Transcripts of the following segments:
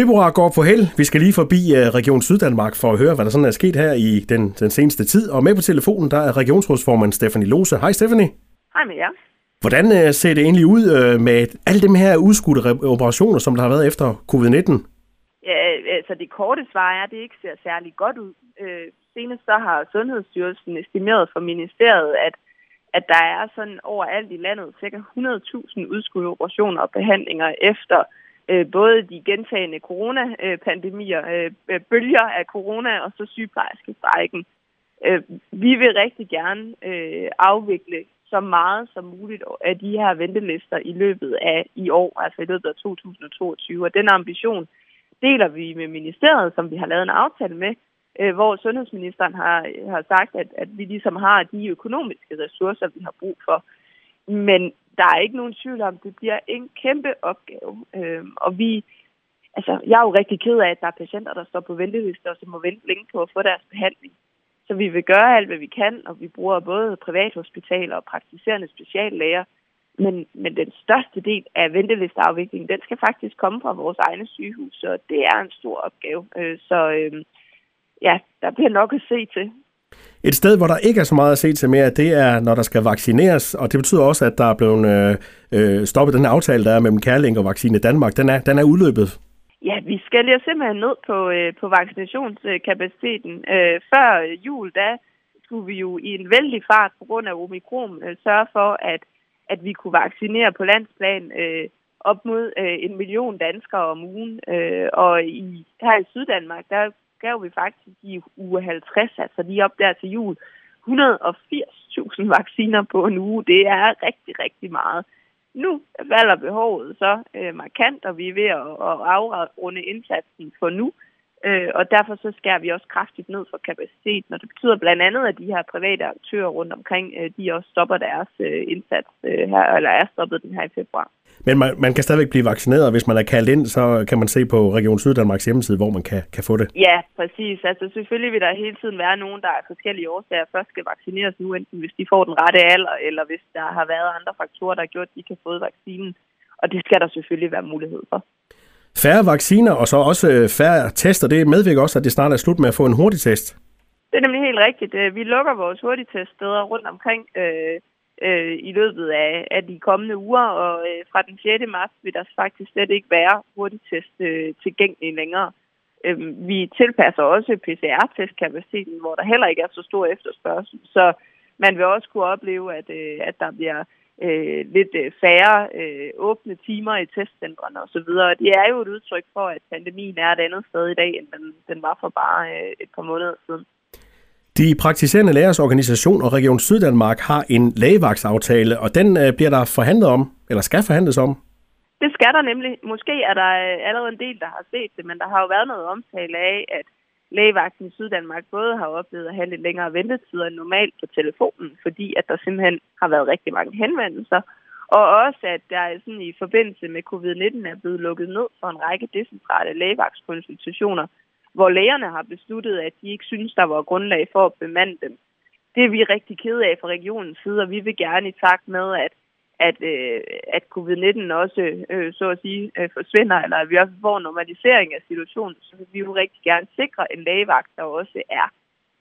Februar går på held. Vi skal lige forbi uh, Region Syddanmark for at høre, hvad der sådan er sket her i den, den seneste tid. Og med på telefonen, der er regionsrådsformand Stephanie Lose. Hej Stephanie. Hej med jer. Hvordan uh, ser det egentlig ud uh, med alle dem her udskudte operationer, som der har været efter covid-19? Ja, altså det korte svar er, at det ikke ser særlig godt ud. Øh, senest så har Sundhedsstyrelsen estimeret for ministeriet, at, at der er sådan overalt i landet ca. 100.000 udskudte operationer og behandlinger efter øh, både de gentagende coronapandemier, øh, øh bølger af corona og så sygeplejerskestrækken. Øh, vi vil rigtig gerne øh, afvikle så meget som muligt af de her ventelister i løbet af i år, altså i løbet af 2022. Og den ambition deler vi med ministeriet, som vi har lavet en aftale med, øh, hvor sundhedsministeren har, har sagt, at, at vi ligesom har de økonomiske ressourcer, vi har brug for. Men der er ikke nogen tvivl om, at det bliver en kæmpe opgave. Øh, og vi, altså, jeg er jo rigtig ked af, at der er patienter, der står på venteliste og som må vente længe på at få deres behandling. Så vi vil gøre alt, hvad vi kan, og vi bruger både privathospitaler og praktiserende speciallæger. Men, men den største del af ventelisteafviklingen, den skal faktisk komme fra vores egne sygehus, og det er en stor opgave. Øh, så øh, ja, der bliver nok at se til. Et sted, hvor der ikke er så meget at se til mere, det er, når der skal vaccineres, og det betyder også, at der er blevet øh, øh stoppet den aftale, der er mellem Kærling og Vaccine Danmark. Den er, den er udløbet. Ja, vi skal lige simpelthen ned på, øh, på vaccinationskapaciteten. Øh, før jul, da skulle vi jo i en vældig fart på grund af omikron øh, sørge for, at, at vi kunne vaccinere på landsplan øh, op mod øh, en million danskere om ugen. Øh, og i, her i Syddanmark, der skrev vi faktisk i uge 50, altså lige op der til jul, 180.000 vacciner på en uge. Det er rigtig, rigtig meget. Nu falder behovet så øh, markant, og vi er ved at, at afrunde indsatsen for nu. Øh, og derfor så skærer vi også kraftigt ned for kapaciteten, og det betyder blandt andet, at de her private aktører rundt omkring, øh, de også stopper deres øh, indsats øh, her, eller er stoppet den her i februar. Men man, man kan stadigvæk blive vaccineret, og hvis man er kaldt ind, så kan man se på Region Syddanmarks hjemmeside, hvor man kan, kan få det. Ja, præcis. Altså selvfølgelig vil der hele tiden være nogen, der af forskellige årsager først skal vaccineres nu, enten hvis de får den rette alder, eller hvis der har været andre faktorer, der har gjort, at de kan få vaccinen. Og det skal der selvfølgelig være mulighed for. Færre vacciner og så også øh, færre tester, det medvirker også, at det snart er slut med at få en hurtig test. Det er nemlig helt rigtigt. Øh, vi lukker vores hurtigteststeder rundt omkring øh, øh, i løbet af, af de kommende uger, og øh, fra den 6. marts vil der faktisk slet ikke være hurtigtest øh, tilgængelig længere. Øh, vi tilpasser også PCR-testkapaciteten, hvor der heller ikke er så stor efterspørgsel, så man vil også kunne opleve, at, øh, at der bliver øh, lidt øh, færre øh, åbne timer i testcentrene osv. Det er jo et udtryk for, at pandemien er et andet sted i dag, end den, den var for bare øh, et par måneder siden. De praktiserende lærers organisation og Region Syddanmark har en lægevagtsaftale, og den øh, bliver der forhandlet om, eller skal forhandles om. Det skal der nemlig. Måske er der øh, allerede en del, der har set det, men der har jo været noget omtale af, at lægevagten i Syddanmark både har oplevet at have lidt længere ventetider end normalt på telefonen, fordi at der simpelthen har været rigtig mange henvendelser, og også at der sådan i forbindelse med covid-19 er blevet lukket ned for en række decentrale lægevagtskonsultationer, hvor lægerne har besluttet, at de ikke synes, der var grundlag for at bemande dem. Det er vi rigtig kede af fra regionens side, og vi vil gerne i takt med, at at, øh, at covid-19 også, øh, så at sige, øh, forsvinder, eller at vi også får normalisering af situationen, så vil vi jo rigtig gerne sikre en lægevagt, der også er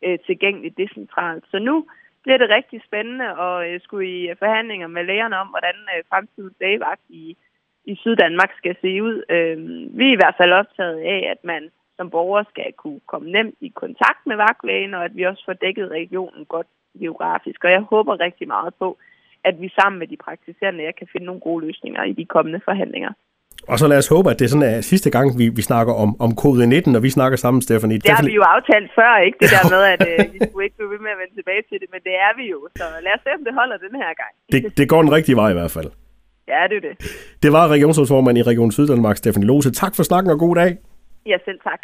øh, tilgængelig decentralt. Så nu bliver det rigtig spændende at øh, skulle i forhandlinger med lægerne om, hvordan øh, fremtidens lægevagt i, i Syddanmark skal se ud. Øh, vi er i hvert fald optaget af, at man som borger skal kunne komme nemt i kontakt med vagtlægen, og at vi også får dækket regionen godt geografisk. Og jeg håber rigtig meget på, at vi sammen med de praktiserende læger kan finde nogle gode løsninger i de kommende forhandlinger. Og så lad os håbe, at det er sådan, at sidste gang, vi, vi snakker om, om covid-19, når vi snakker sammen, Stefanie. Det har vi jo aftalt før, ikke? Det der med, at øh, vi skulle ikke blive ved med at vende tilbage til det, men det er vi jo. Så lad os se, om det holder den her gang. Det, det går den rigtige vej i hvert fald. Ja, det er det. Det var regionsrådsformand i Region Syddanmark, Stefanie Lose. Tak for snakken og god dag. Ja, selv tak.